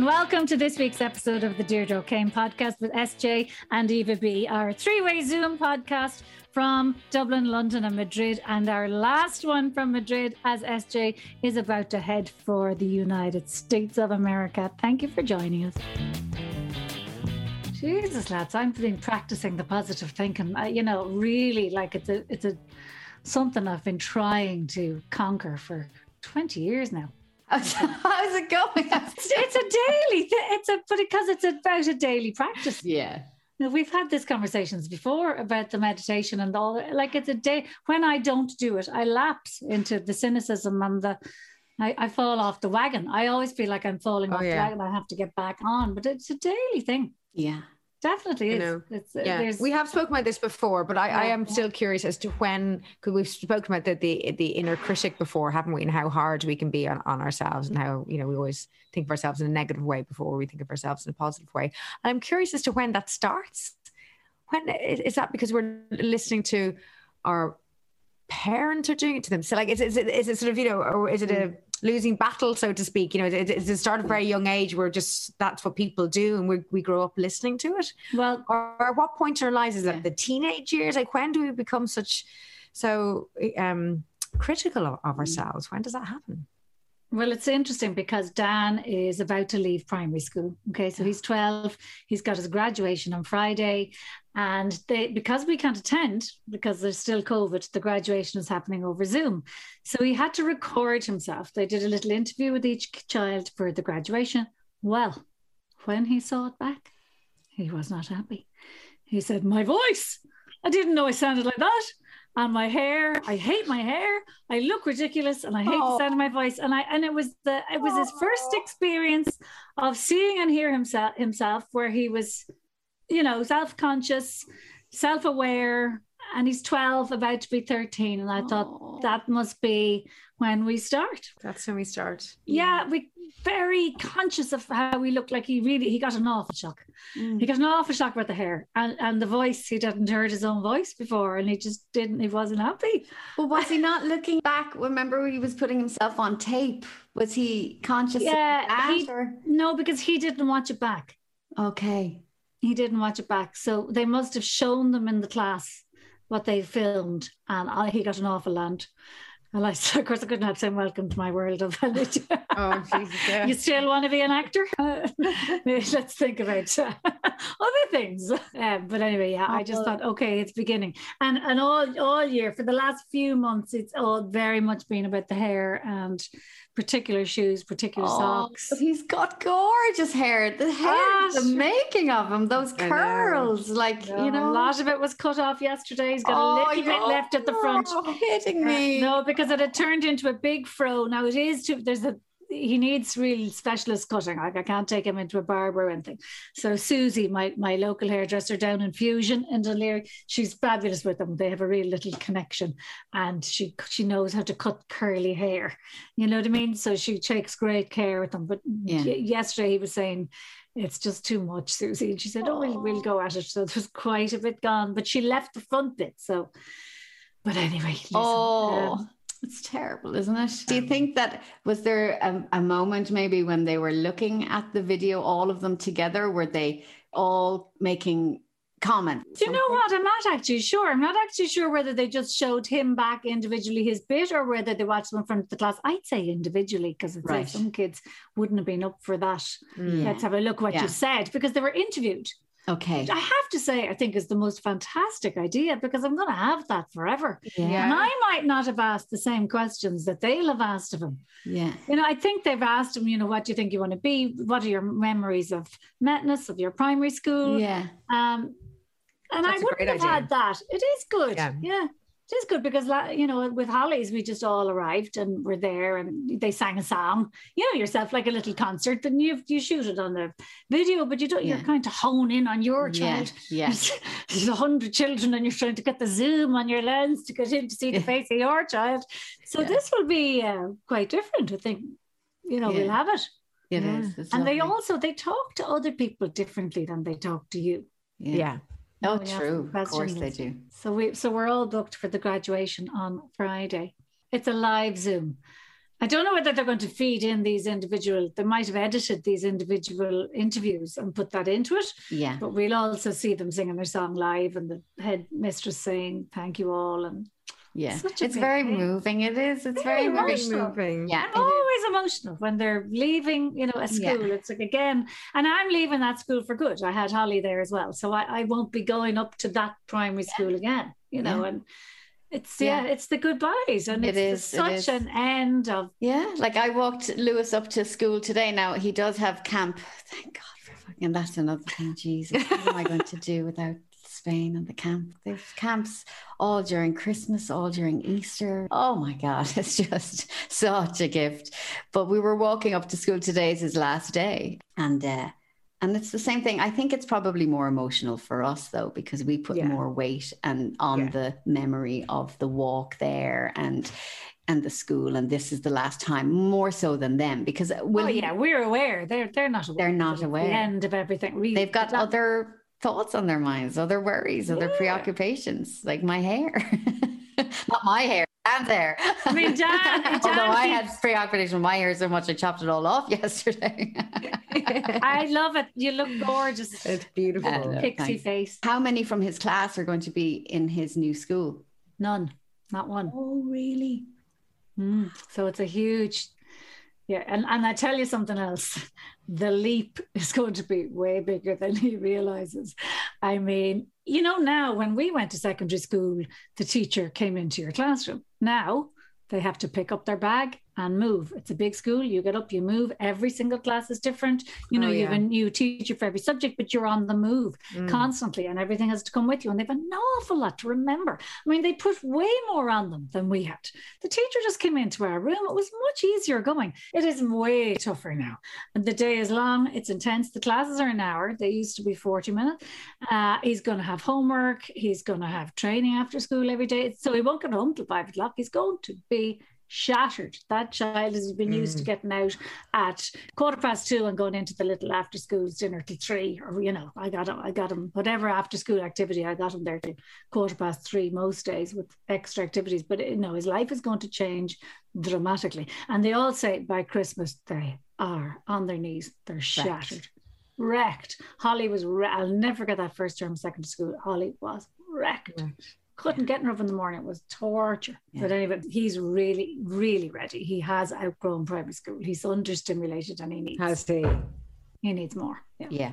and welcome to this week's episode of the Deirdre O'Kane podcast with SJ and Eva B, our three-way Zoom podcast from Dublin, London, and Madrid. And our last one from Madrid as SJ is about to head for the United States of America. Thank you for joining us. Jesus, lads, I've been practicing the positive thinking. I, you know, really, like it's a, it's a something I've been trying to conquer for twenty years now. How's it going? It's, a daily. It's a, but because it's about a daily practice. yeah. Now, we've had these conversations before about the meditation and all. Like it's a day when I don't do it, I lapse into the cynicism and the. I, I fall off the wagon. I always feel like I'm falling Oh, off the wagon. I have to get back on, but it's a daily thing. Yeah. Definitely is. know. It's, uh, Yeah, we have spoken about this before, but I, I Yeah. am still curious as to when, because we've spoken about the, the the inner critic before, haven't we? And how hard we can be on, on ourselves, and how you know we always think of ourselves in a negative way before we think of ourselves in a positive way. And I'm curious as to when that starts. When is is that because we're listening to our parents are doing it to them? So like, is, is it is it sort of you know, or is it a mm. Losing battle, so to speak? You know, it, it start at a very young age where just that's what people do, and we we grow up listening to it? well, or at what point in our lives is Yeah. it the teenage years like when do we become such so um critical of, of ourselves when does that happen Well, it's interesting because Dan is about to leave primary school. Okay, so he's 12. He's got his graduation on Friday. And they because we can't attend because there's still COVID, the graduation is happening over Zoom. So he had to record himself. They did a little interview with each child for the graduation. Well, when he saw it back, he was not happy. He said, My voice. I didn't know I sounded like that. And my hair, I hate my hair. I look ridiculous and I hate the sound of my voice. And I and it was the it was his first experience of seeing and hear himself himself where he was, you know, self-conscious, self-aware, and he's 12, about to be 13. And I thought that must be when we start. that's when we start Yeah, we very conscious of how we look like he really he got an awful shock. Mm. He got an awful shock about the hair and, and the voice. He hadn't heard his own voice before and he just didn't he wasn't happy. Well, was he not looking back? Remember, he was putting himself on tape. Was he conscious Yeah, he- or? No, because he didn't watch it back. Okay. He didn't watch it back. So they must have shown them in the class what they filmed and I, he got an awful land. And I, of course, I couldn't help saying, "Welcome to my world of oh jesus yeah You still want to be an actor? Let's think about other things. Um, but anyway, yeah, I just thought, okay, it's beginning, and and all all year for the last few months, it's all very much been about the hair and particular shoes, particular Oh, socks. but he's got gorgeous hair. The hair, Ah, the making of him, those I know. curls, like No, you know. a lot of it was cut off yesterday. He's got Oh, a little bit left at the front. Oh, hitting Uh, me. no, because it had turned into a big fro. Now it is too. There's a he needs real specialist cutting. Like I can't take him into a barber or anything. So Susie, my my local hairdresser down in Fusion in Dún Laoghaire, she's fabulous with them. They have a real little connection, and she she knows how to cut curly hair. You know what I mean? So she takes great care with them. But Yeah. yesterday he was saying. It's just too much, Susie. And she said, Oh, we'll, we'll go at it. So there's quite a bit gone, but she left the front bit. So, but anyway, listen, Oh, um, it's terrible, isn't it? Do you think that was there a, a moment maybe when they were looking at the video, all of them together? Were they all making comments? Do you know what? I'm not actually sure. I'm not actually sure whether they just showed him back individually his bit or whether they watched them in front of the class. I'd say individually because I'd Right. say some kids wouldn't have been up for that. Mm. Let's have a look what Yeah. you said because they were interviewed. Okay. I have to say, I think is the most fantastic idea because I'm going to have that forever. Yeah. And I might not have asked the same questions that they'll have asked of him. Yeah. You know, I think they've asked him, you know, what do you think you want to be? What are your memories of Metness, of your primary school? Yeah. Um, and That's I wouldn't have idea. had that. It is good. Yeah. Yeah. It is good because you know with Holly's we just all arrived and we're there and they sang a song. You know yourself like a little concert, and you you shoot it on the video, but you don't. Yeah. You're kind of hone in on your child. Yeah, there's a hundred children, and you're trying to get the zoom on your lens to get in to see the face of your child. So yeah. this will be uh, quite different. I think you know yeah. we'll have it. It yeah. is. and lovely. they also they talk to other people differently than they talk to you. Yeah. Oh, true. Of course they do. So we so we're all booked for the graduation on Friday. It's a live Zoom. I don't know whether they're going to feed in these individual. They might have edited these individual interviews and put that into it. Yeah. But we'll also see them singing their song live and the head mistress saying "Thank you all" and yeah. It's very thing. moving. It is. It's very, very, very moving. Yeah. I'm always emotional when they're leaving you know a school. Yeah. it's like again and i'm leaving that school for good. I had holly there as well. So i, I won't be going up to that primary school again you know yeah. and it's yeah. yeah. it's the goodbyes and it it's is, such it is. an end of yeah. Like i walked lewis up to school today. Now he does have camp. Thank god for fucking that's another thing. Jesus. What am i going to do without Spain and the camp. They've camps all during Christmas, all during Easter. Oh my God, it's just such a gift. But we were walking up to school today, it's his last day. And uh, and it's the same thing. I think it's probably more emotional for us though, because we put yeah. more weight and on yeah. the memory of the walk there and and the school and this is the last time more so than them because well oh, yeah we're aware they're they're not aware they're not aware the end of everything really. they've got other thoughts on their minds, other worries, other yeah. preoccupations, like my hair. Not my hair, Dan's hair. I mean, Dan. Dan Although I had preoccupation with my hair so much, I chopped it all off yesterday. I love it. You look gorgeous. It's beautiful. Uh, Pixie thanks. face. How many from his class are going to be in his new school? None, not one. Oh, really? Mm. So it's a huge yeah, and, and I tell you something else. The leap is going to be way bigger than he realizes. I mean, you know, now when we went to secondary school, the teacher came into your classroom. Now they have to pick up their bag and move. It's a big school. You get up, you move. Every single class is different. You know, oh, yeah. you have a new teacher for every subject, but you're on the move mm. constantly and everything has to come with you. And they've an awful lot to remember. I mean, they put way more on them than we had. The teacher just came into our room. It was much easier going. It is way tougher now. And the day is long, it's intense. The classes are an hour. They used to be 40 minutes. Uh, he's going to have homework. He's going to have training after school every day. So he won't get home till five o'clock. He's going to be shattered. That child has been used to mm. getting out at quarter past two and going into the little after school dinner till three, or you know, I got him, I got him, whatever after school activity, I got him there to quarter past three most days with extra activities. But you know, his life is going to change dramatically. And they all say by Christmas they are on their knees, they're shattered. Wrecked. Holly was. Re- I'll never forget that first term secondary school. Holly was wrecked couldn't get up in the morning. It was torture. Yeah. But anyway, he's really, really ready. He has outgrown primary school. He's understimulated and he needs. Has he? He needs more. Yeah. yeah.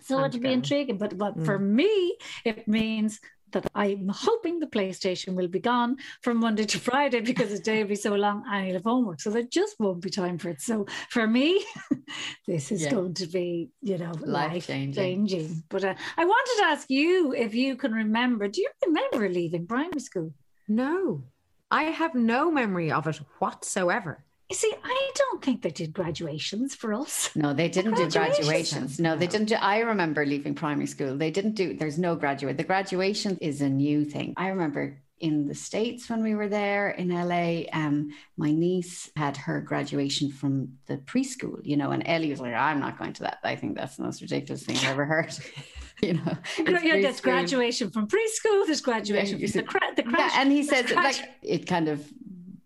So it'll be intriguing. But, but mm. for me, it means that I'm hoping the PlayStation will be gone from Monday to Friday because the day will be so long and he'll have homework. So there just won't be time for it. So for me, this is yeah. going to be, you know, life changing. But uh, I wanted to ask you if you can remember, do you remember leaving primary school? No, I have no memory of it whatsoever. You see, I don't think they did graduations for us. No, they didn't do graduations. No, they didn't do. I remember leaving primary school. They didn't do. There's no graduate. The graduation is a new thing. I remember in the states when we were there in LA. Um, my niece had her graduation from the preschool. You know, and Ellie was like, "I'm not going to that. I think that's the most ridiculous thing I've ever heard." you know, yeah, that's graduation from preschool. There's graduation yeah, from the, cra- the crash. Yeah, and he says like it kind of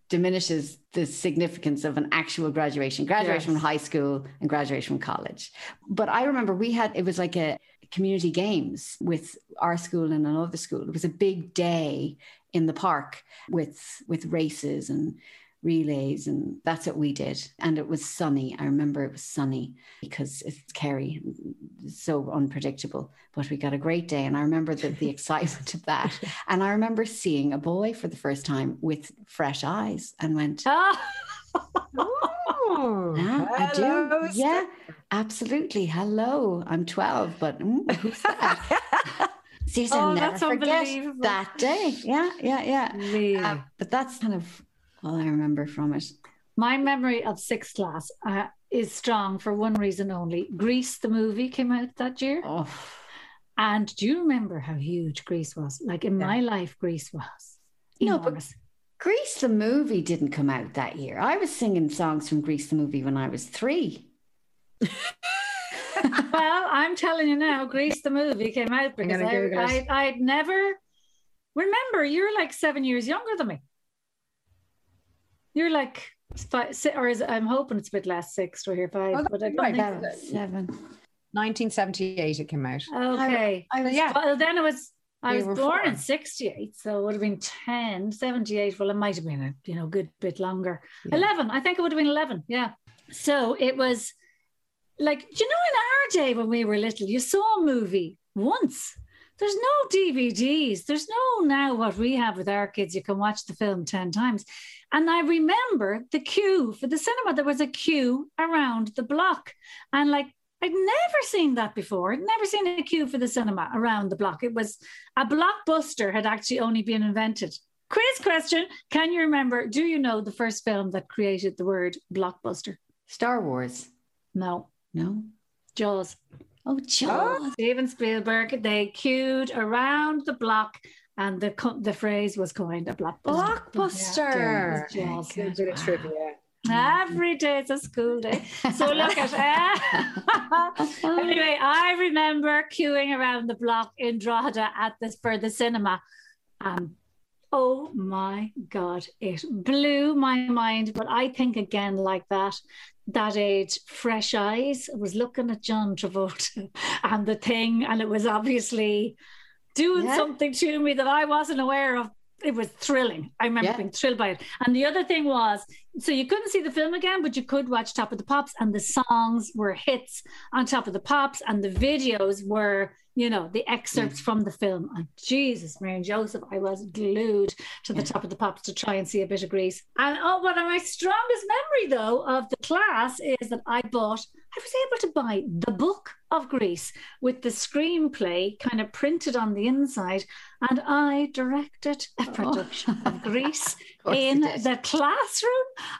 diminishes the significance of an actual graduation, graduation yes. from high school and graduation from college. But I remember we had, it was like a community games with our school and another school. It was a big day in the park with, with races and relays and that's what we did and it was sunny i remember it was sunny because it's Kerry so unpredictable but we got a great day and i remember the, the excitement of that and i remember seeing a boy for the first time with fresh eyes and went oh, yeah, i do yeah absolutely hello i'm 12 but mm, who's that Oh, I never that's forget unbelievable. that day? Yeah, yeah, yeah. Really? Uh, but that's kind of all I remember from it. My memory of sixth class uh, is strong for one reason only. Grease, the movie, came out that year. Oh, And do you remember how huge Grease was? Like in my life, Grease was No, but- enormous. Grease the movie didn't come out that year. I was singing songs from Grease the movie when I was three. well, I'm telling you now, Grease the movie came out because I, I, I'd never remember. You're like seven years younger than me. You're like five, si- or is I'm hoping it's a bit less six or here five, Oh, but I don't right, think yeah. so. Seven. 1978 it came out. Okay. I was, Yeah. Well, then it was. I We was born four. in 68, so it would have been 10, 78. Well, it might have been a you know good bit longer. Yeah. 11. I think it would have been 11. Yeah. So it was like, do you know, in our day when we were little, you saw a movie once. There's no DVDs. There's no now what we have with our kids. You can watch the film 10 times. And I remember the queue for the cinema. There was a queue around the block. And like, I'd never seen that before. I'd never seen a queue for the cinema around the block. It was a blockbuster had actually only been invented. Quiz question Can you remember? Do you know the first film that created the word blockbuster? Star Wars. No, No. Jaws. Oh, Jaws. Steven Spielberg. They queued around the block, and the co- the phrase was coined a blockbuster. Blockbuster. Yeah, it was Jaws. Good bit trivia. Every day is a school day. So look at anyway, I remember queuing around the block in Drogheda at this for the cinema. Um, oh my God, it blew my mind. But I think again, like that, that age, fresh eyes. I was looking at John Travolta and the thing, and it was obviously doing Yeah. something to me that I wasn't aware of. It was thrilling. I remember Yeah. being thrilled by it. And the other thing was, so you couldn't see the film again, but you could watch Top of the Pops, and the songs were hits on Top of the Pops, and the videos were, you know, the excerpts mm. from the film. And Jesus, Mary and Joseph, I was glued to the Yeah. Top of the Pops to try and see a bit of Grease. And oh, what my strongest memory though of the class is that I bought, I was able to buy the book of Grease with the screenplay kind of printed on the inside, and I directed a oh. production of Grease you in the classroom.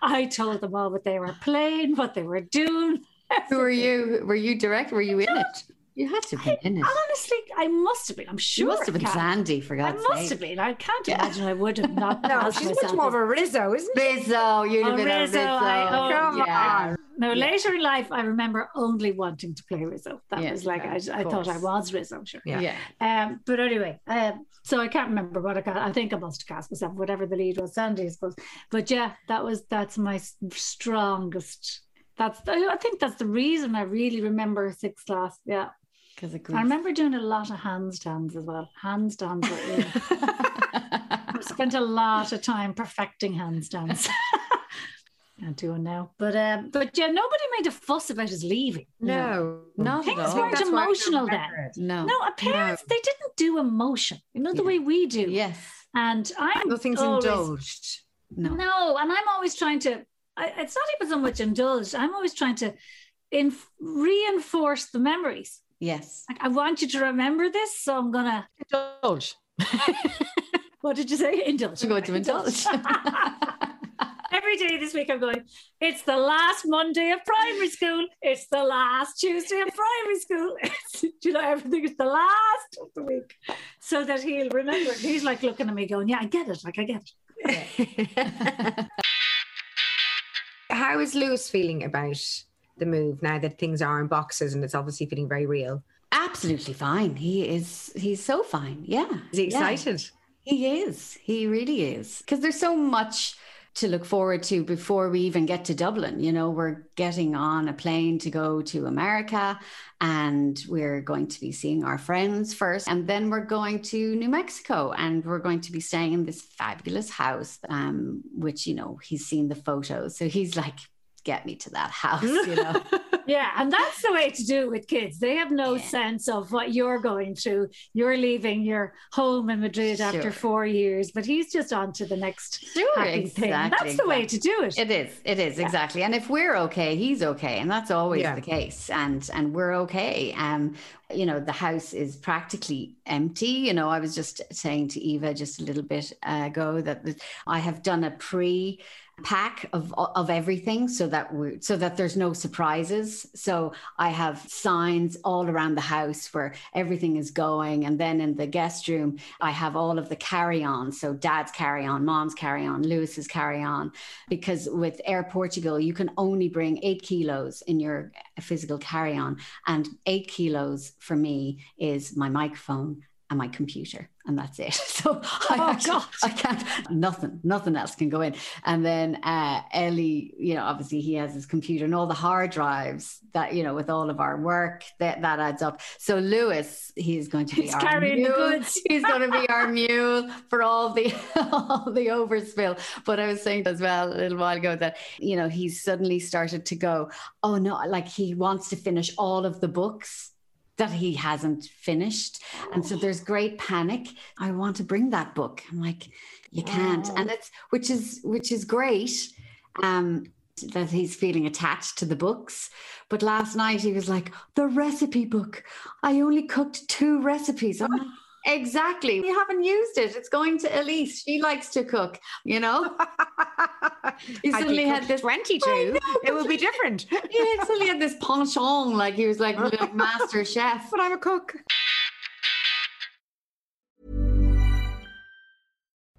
I told them all what they were playing, what they were doing. Who were you? Were you direct? Were you in it? You had to have been in it. Honestly, I must have been. I'm You sure. must have been I can't- Sandy, for I God's must sake. have been. I can't Yeah. imagine I would have not. No, she's much myself more of a Rizzo, isn't she? Rizzo, you'd have been a Rizzo, Rizzo. I- oh, Come yeah. on. No, later in life, I remember only wanting to play Rizzo. That Yeah, was like I, I thought I was Rizzo, I'm sure. Yeah. Yeah. Um, but anyway, um, so I can't remember what I got. I think I must have cast myself, whatever the lead was, Sandy, I suppose. But yeah, that was that's my strongest. That's I I think that's the reason I really remember sixth class. Yeah, Because I remember doing a lot of handstands as well. Handstands. Were in. I spent a lot of time perfecting handstands. Can't do it now, but um, but yeah, nobody made a fuss about his leaving. No, Not Things at all. weren't That's why I don't emotional then. No. No, our parents they didn't do emotion, you know the Yeah. way we do. Yes. And I'm Nothing's always, indulged. No. No, and I'm always trying to. I, it's not even so much indulged. I'm always trying to in, reinforce the memories. Yes. Like I want you to remember this, so I'm gonna. Indulge. What did you say? Indulge. I'm going to indulge. Every day this week, I'm going. It's the last Monday of primary school. It's the last Tuesday of primary school. It's, do you know everything is the last of the week, so that he'll remember. it. He's like looking at me, going, "Yeah, I get it. Like I get it." How is Lewis feeling about the move now that things are in boxes and it's obviously feeling very real? Absolutely fine. He is. He's so fine. Yeah. Is he Yeah. excited? He is. He really is. Because there's so much to look forward to before we even get to Dublin. You know, we're getting on a plane to go to America and we're going to be seeing our friends first. And then we're going to New Mexico and we're going to be staying in this fabulous house, um, which, you know, he's seen the photos. So he's like, get me to that house, you know. yeah, and that's the way to do it with kids. They have no yeah. sense of what you're going through. You're leaving your home in Madrid sure. after four years, but he's just on to the next sure, happy exactly, thing. That's the exactly. way to do it. It is. It is yeah. exactly. And if we're okay, he's okay, and that's always yeah. the case. And and we're okay. Um, you know, the house is practically empty. You know, I was just saying to Eva just a little bit ago that I have done a pre pack of of everything so that we so that there's no surprises. So i have signs all around the house where everything is going. And then in the guest room i have all of the carry on so dad's carry on mom's carry on lewis's carry on because with air portugal you can only bring 8 kilos in your physical carry on and 8 kilos for me is my microphone and my computer and that's it. So I, oh, actually, I can't, nothing, nothing else can go in. And then uh, Ellie, you know, obviously he has his computer and all the hard drives that, you know, with all of our work, that, that adds up. So Lewis, he's going to be he's our mule. he's going to be our mule for all the, all the overspill. But I was saying as well a little while ago that, you know, he's suddenly started to go, oh no, like he wants to finish all of the books that he hasn't finished. And so there's great panic. I want to bring that book. I'm like, you can't. And it's which is which is great. Um that he's feeling attached to the books. But last night he was like, the recipe book. I only cooked two recipes. I'm like, Exactly. You haven't used it. It's going to Elise. She likes to cook, you know? he suddenly had this 22. Know, it would be different. he suddenly had this penchant, like he was like, like master chef. But I'm a cook.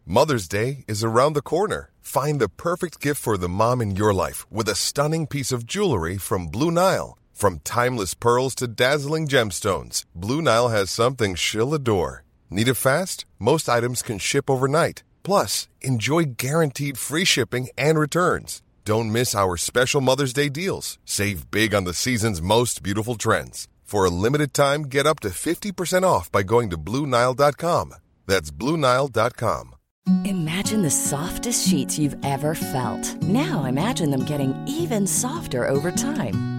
Mother's Day is around the corner. Find the perfect gift for the mom in your life with a stunning piece of jewelry from Blue Nile. From timeless pearls to dazzling gemstones, Blue Nile has something she'll adore. Need it fast? Most items can ship overnight. Plus, enjoy guaranteed free shipping and returns. Don't miss our special Mother's Day deals. Save big on the season's most beautiful trends. For a limited time, get up to 50% off by going to Bluenile.com. That's Bluenile.com. Imagine the softest sheets you've ever felt. Now imagine them getting even softer over time.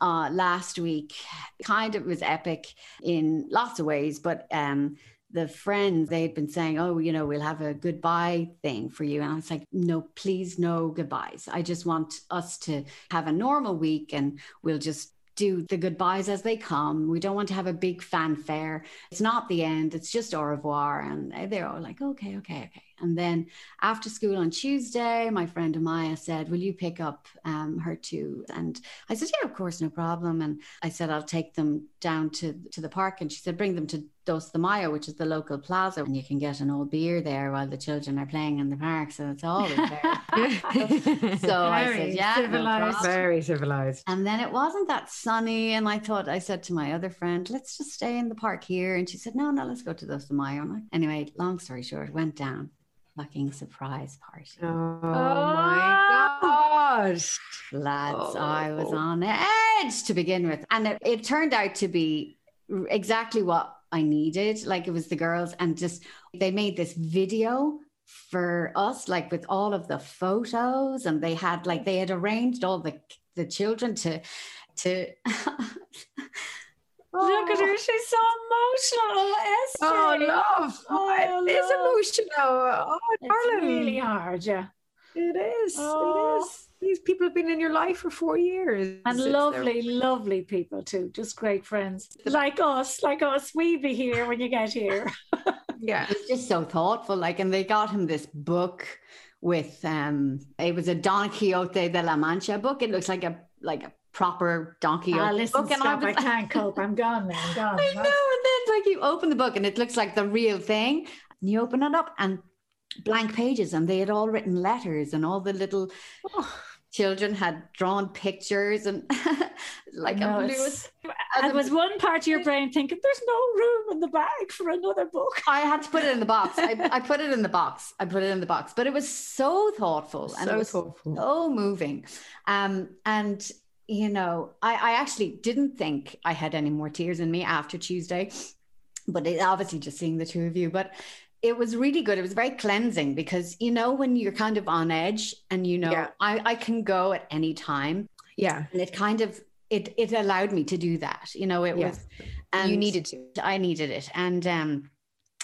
Uh, last week kind of was epic in lots of ways, but um, the friends they'd been saying, "Oh, you know, we'll have a goodbye thing for you," and I was like, "No, please, no goodbyes. I just want us to have a normal week, and we'll just." Do the goodbyes as they come. We don't want to have a big fanfare. It's not the end. It's just au revoir. And they're all like, okay, okay, okay. And then after school on Tuesday, my friend Amaya said, Will you pick up um, her too? And I said, Yeah, of course, no problem. And I said, I'll take them down to, to the park. And she said, Bring them to Dos de Mayo, which is the local plaza, and you can get an old beer there while the children are playing in the park. So it's always there. so I said, Yeah, civilized. No very civilized. And then it wasn't that sunny. And I thought, I said to my other friend, Let's just stay in the park here. And she said, No, no, let's go to Dos de Mayo. Anyway, long story short, went down fucking surprise party. Oh, oh my gosh. Lads, oh. I was oh. on edge to begin with. And it, it turned out to be exactly what I needed. Like it was the girls, and just they made this video for us, like with all of the photos, and they had like they had arranged all the the children to to Oh. Look at her. She's so emotional. Esther. Oh, love. Oh, it is emotional. Oh, it's darling. really hard. Yeah. It is. Oh. It is. These people have been in your life for four years. And it's lovely, their... lovely people too. Just great friends. Like us, like us. We be here when you get here. yeah. It's just so thoughtful. Like, and they got him this book with um it was a Don Quixote de la Mancha book. It looks like a like a proper donkey. Ah, listen, book, stop, I, I can't cope. I'm gone now. I'm gone. I know. And then like you open the book and it looks like the real thing. And you open it up and blank pages and they had all written letters and all the little oh. children had drawn pictures and like No, a Lewis. And was one part of your brain thinking, there's no room in the bag for another book? I had to put it in the box. I, I put it in the box. I put it in the box, but it was so thoughtful and it So was thoughtful. so moving. Um, and you know, I, I actually didn't think I had any more tears in me after Tuesday, but it obviously just seeing the two of you. But it was really good. It was very cleansing because you know when you're kind of on edge and you know Yeah. I, I can go at any time, Yeah. and it kind of it it allowed me to do that. You know, it Yeah. was you needed to. I needed it, and um,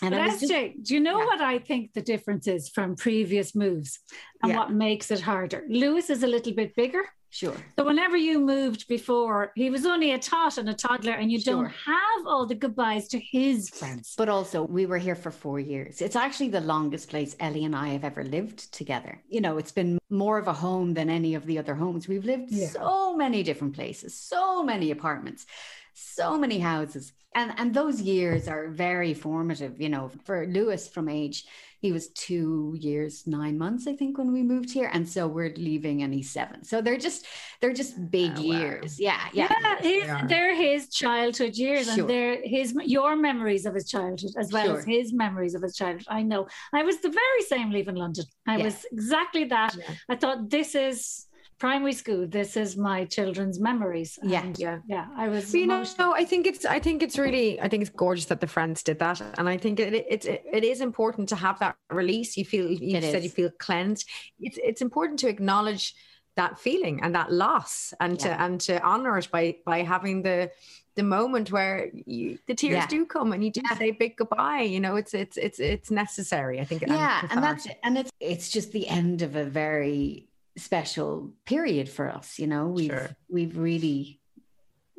and But I just, SJ, do you know Yeah. what I think the difference is from previous moves and Yeah. what makes it harder? Lewis is a little bit bigger. Sure. So whenever you moved before, he was only a tot and a toddler, and you don't have all the goodbyes to his friends. But also, we were here for four years. It's actually the longest place Ellie and I have ever lived together. You know, it's been more of a home than any of the other homes. We've lived Yeah. so many different places, so many apartments, so many houses. And and those years are very formative, you know, for Lewis from age, he was two years, nine months, I think, when we moved here. And so we're leaving and he's seven. So they're just they're just oh, big Oh, wow. years. Yeah. Yeah. Yeah, his, they are. they're his childhood years, Sure. and they're his your memories of his childhood as well as his memories of his childhood. I know. I was the very same leaving London. I Yeah. was exactly that. Yeah. I thought this is primary school. This is my children's memories. Yeah. And, Yeah. yeah. I was. But, you know, emotional. no, I think it's I think it's really I think it's gorgeous that the friends did that, and I think it it's it is important to have that release. You feel you It said is. you feel cleansed. It's it's important to acknowledge that feeling and that loss, and Yeah. to and to honor it by by having the the moment where you, the tears Yeah. do come and you do Yeah. say big goodbye. You know, it's it's it's it's necessary. I think. yeah and that's and it's it's just the end of a very special period for us you know we've Sure. we've really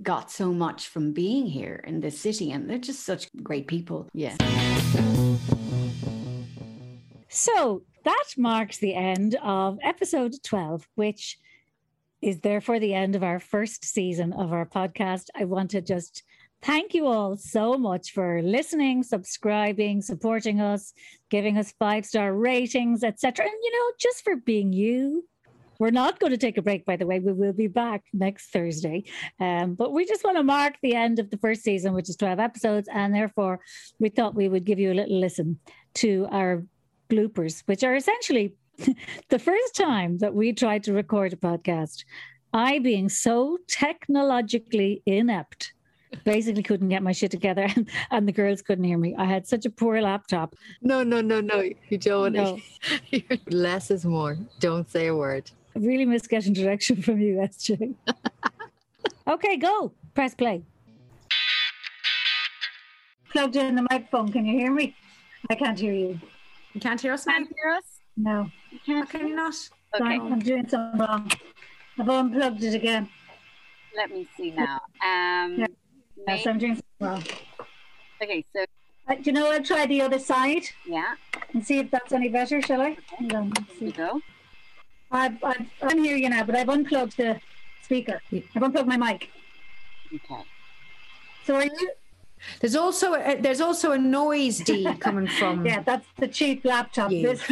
got so much from being here in this city and they're just such great people yeah So that marks the end of episode 12, which is therefore the end of our first season of our podcast. I want to just thank you all so much for listening, subscribing, supporting us, giving us five star ratings, etc. And, you know, just for being you. We're not going to take a break, by the way. We will be back next Thursday. Um, but we just want to mark the end of the first season, which is 12 episodes. And therefore, we thought we would give you a little listen to our bloopers, which are essentially the first time that we tried to record a podcast. I, being so technologically inept, basically couldn't get my shit together, and, and the girls couldn't hear me. I had such a poor laptop. No, no, no, no. You don't. No. Less is more. Don't say a word. I really miss getting direction from you, SJ. okay, go. Press play. Plugged in the microphone. Can you hear me? I can't hear you. You can't hear us now. Can't hear us? No. How can you not? Okay, I'm doing something wrong. I've unplugged it again. let me see now. Um, Yeah. Yes, I'm doing something wrong. okay, so Uh, do you know, I'll try the other side yeah, and see if that's any better, shall I? Hold on, let's here we go. I've, I've, I'm here you now, but I've unplugged the speaker. I've unplugged my mic. Okay. So are you? There's also a, there's also a noise D coming from. Yeah, that's the cheap laptop. You. This,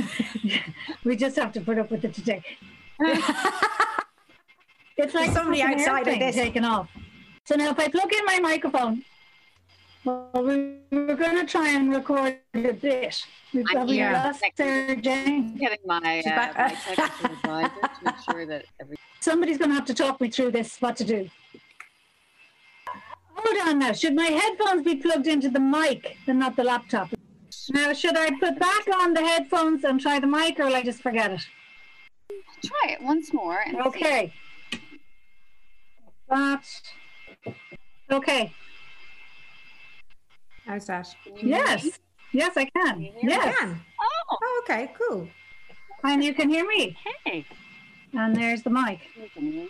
we just have to put up with it today. It's like somebody outside of this. taking off. So now, if I plug in my microphone, well, we we're going to try and record a bit. We've I'm here. lost Sarah Jane. Getting my, uh, my technical advisor to make sure that every Somebody's going to have to talk me through this. What to do? Hold on now. Should my headphones be plugged into the mic and not the laptop? Now, should I put back on the headphones and try the mic, or will I just forget it? try it once more. See. Okay. That. Okay. How's that? Can you hear Yes. me? Yes, I can. Can you hear me? Yes. Can. Oh, Oh, okay, cool. And you can hear me. hey, And there's the mic. we can hear you.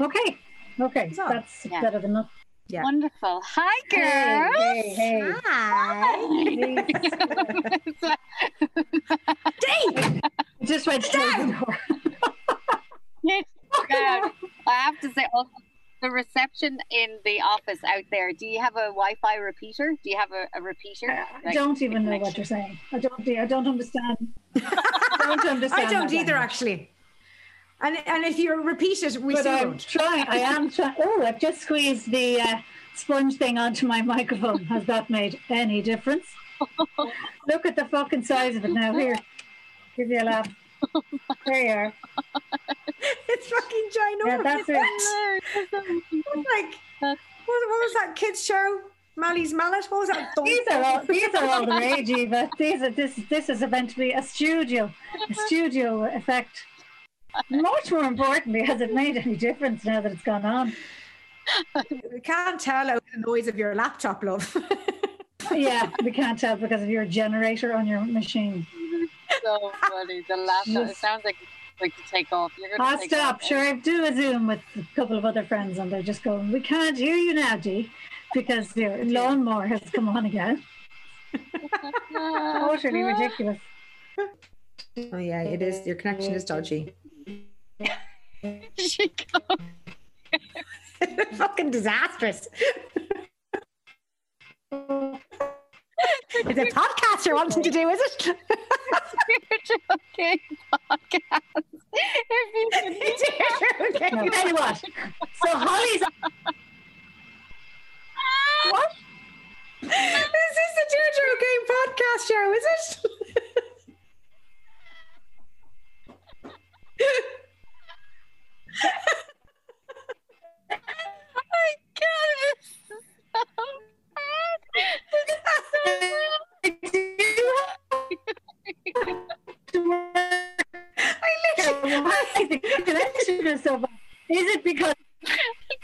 Okay. Okay. So, That's yeah. better than nothing. Yeah. Wonderful. Hi, Hey, girls. hey, hey. Dave! I just went straight to the door. Yes, I have to say also the reception in the office out there. Do you have a Wi-Fi repeater? Do you have a, a repeater? I don't even know what you're saying. I don't. I don't understand. I don't understand. I don't either, language. actually. And and if you repeat it, we but I'm trying. I am trying. Oh, I've just squeezed the uh, sponge thing onto my microphone. Has that made any difference? Look at the fucking size of it now. Here, give you a laugh. There you are. It's fucking ginormous. Yeah, that's it. It's like what, what was that kids show? Mallett's Mallet. What was that? These are all these are all the rage, Eva. These are this this is meant to be a studio, a studio effect. Much more importantly, has it made any difference now that it's gone on? We can't tell out the noise of your laptop, love. Yeah, we can't tell because of your generator on your machine. So funny. The laptop. It sounds like it's like to take off. You're gonna I'll take stop. off. Sure, I do a Zoom with a couple of other friends, and they're just going, "We can't hear you now, Dee, because your lawnmower has come on again." Totally ridiculous. oh yeah, it is. Your connection is dodgy. She goes, fucking disastrous. It's a podcast you're wanting to do, is it? You're joking. Podcast. If you. No, tell you what. So Holly's what? Is this the Deirdre O'Kane podcast show, is it? Oh my God, it's so bad. It's the connection is so bad. Is it because I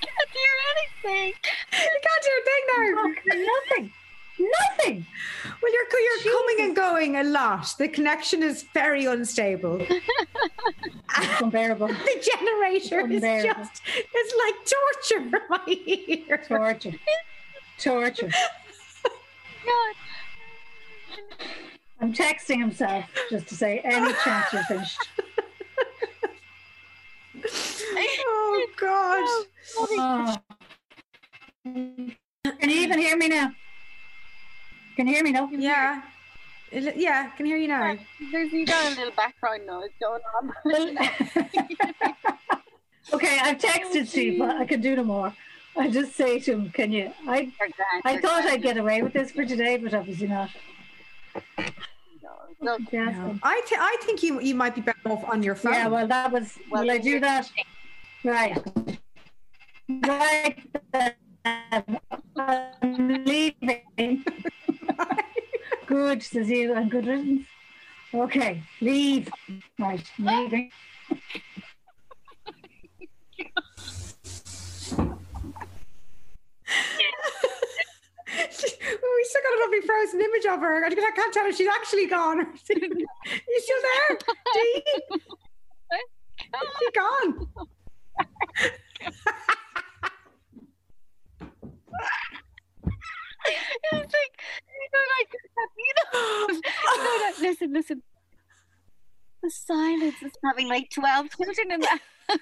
can't hear anything. You can't do a thing now. nothing? Nothing. Well, you're you're coming and going a lot. The connection is very unstable. It's unbearable. the generator is Unbearable. just it's like torture for my ear. Torture. Torture. God. I'm texting himself just to say any chance you're finished. Oh God. Oh. Can you even hear me now? Can you hear me now? Yeah. Yeah, I can hear you now. There's you got a little background noise going on. okay, I've texted Steve, but I can do no more. I just say to him, "Can you?" I I thought. I'd get away with this for today, but obviously not. No, Yes. I th- I think you you might be better off on your phone. Yeah, well, that was. Well, will I do that? Right. Right. then. I'm leaving. good, says you, and good riddance. Okay, leave. Right, leaving. we still got a lovely frozen image of her. I can't- I can't tell if she's actually gone. Or you still there? Dee? She's gone. it's like you know, like you know, no, no, listen, listen. The silence is having like twelve children in the house.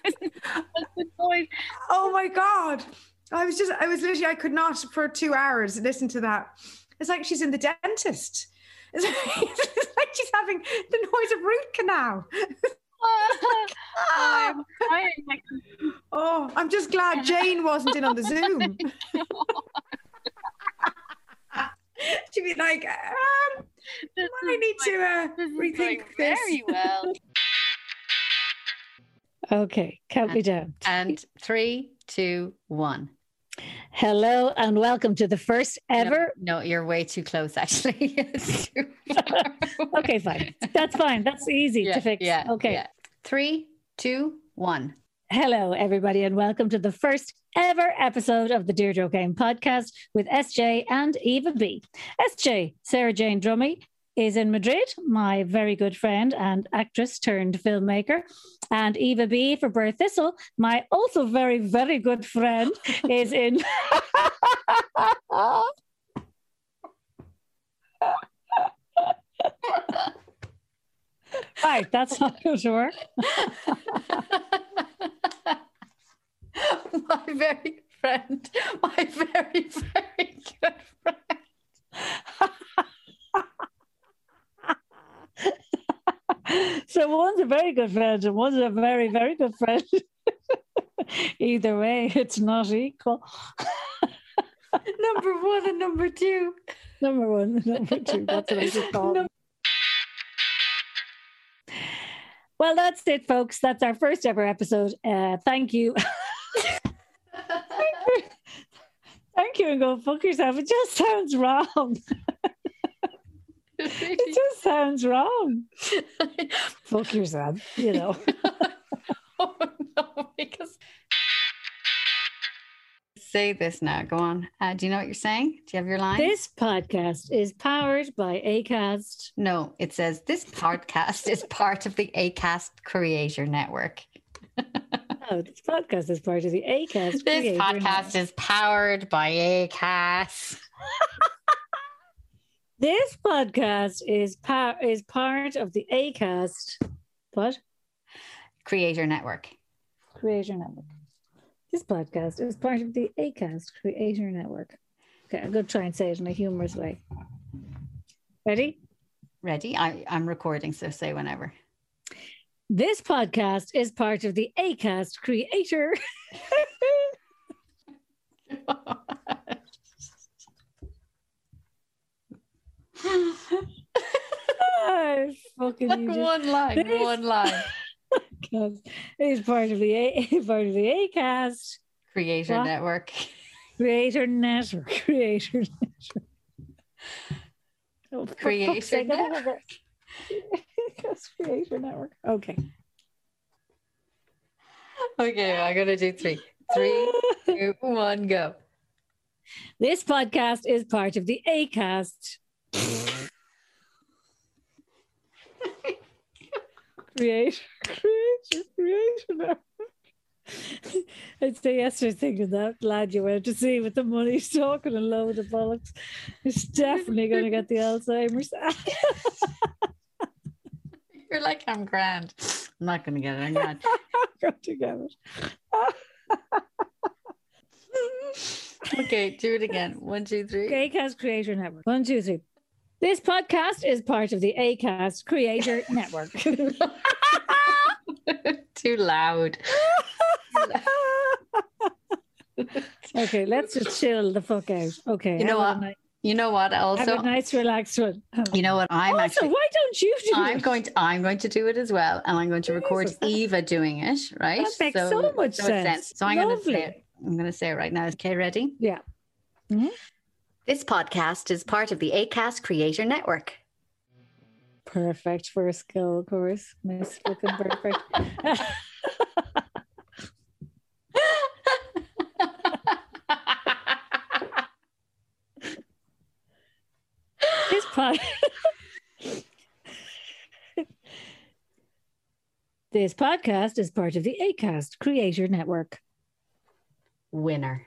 The noise. Oh my god. I was just I was literally I could not for two hours listen to that. It's like she's in the dentist. It's like, it's like she's having the noise of root canal. I'm. Like, Oh, I'm just glad Jane wasn't in on the Zoom. She'd be like, um, this I need to uh, rethink this. very well. Okay, count me down. And three, two, one. Hello and welcome to the first ever. No, no, you're way too close, actually. Too Okay, fine. That's fine. That's easy Yeah, to fix. Yeah. Okay. yeah. Three, two, one. Hello, everybody, and welcome to the first ever episode of the Deirdre O'Kane podcast with SJ and Eva B. SJ, Sarah Jane Drummy, is in Madrid, my very good friend and actress turned filmmaker. And Eva B for Birthistle, my also very, very good friend, is in. right, that's not going to work. my very friend, my very, very good friend. so so one's a very good friend and one's a very, very good friend. Either way, it's not equal. number one and number two. Number one, and number two. That's what I just call them. Well, that's it, folks. That's our first ever episode. Uh, thank you. thank you, and go fuck yourself. It just sounds wrong. It just sounds wrong. fuck yourself, you know. oh no, because say this now. Go on. Uh, do you know what you're saying? Do you have your line? This podcast is powered by ACAST. No, it says this podcast is part of the ACAST Creator Network. oh, this podcast is part of the ACAST. This Creator podcast Network. is powered by ACAST. This podcast is par- is part of the ACAST. What? Creator Network. Creator Network. This podcast is part of the ACAST Creator Network. Okay, I'm to try and say it in a humorous way. Ready? Ready? I, I'm recording, so say whenever. This podcast is part of the ACAST Creator. Fucking you just- one line. This- One line. podcast is part of the A- part of the ACAST Creator What? Network. Creator Network. Creator Network. Oh, Creator fuck's sake, I don't have Network. Creator Network. Okay. Okay, I'm gonna do three. Three, two, one, go. This podcast is part of the ACAST. Creator, creator. Network. I'd say yesterday thinking that lad you went to see with the money talking a load of bollocks is definitely going to get the Alzheimer's. You're like, I'm grand. I'm not gonna get it. I'm grand. Got to get it. Okay, do it again. One, two, three. Acast Creator Network. One, two, three. This podcast is part of the Acast Creator Network. Too loud. okay, let's just chill the fuck out. Okay. You know what? You know what? Have Also, a nice, relaxed one. Oh. you know what? I'm also, actually. why don't you do I'm it? going to I'm going to do it as well, and I'm going to record Jesus. Eva doing it. Right? That makes so much it sense. So I'm going to say it. I'm going to say it right now. Okay, ready? Yeah. Mm-hmm. This podcast is part of the Acast Creator Network. Perfect for a skill course. Miss Looking perfect. this pod. this podcast is part of the Acast Creator Network. Winner.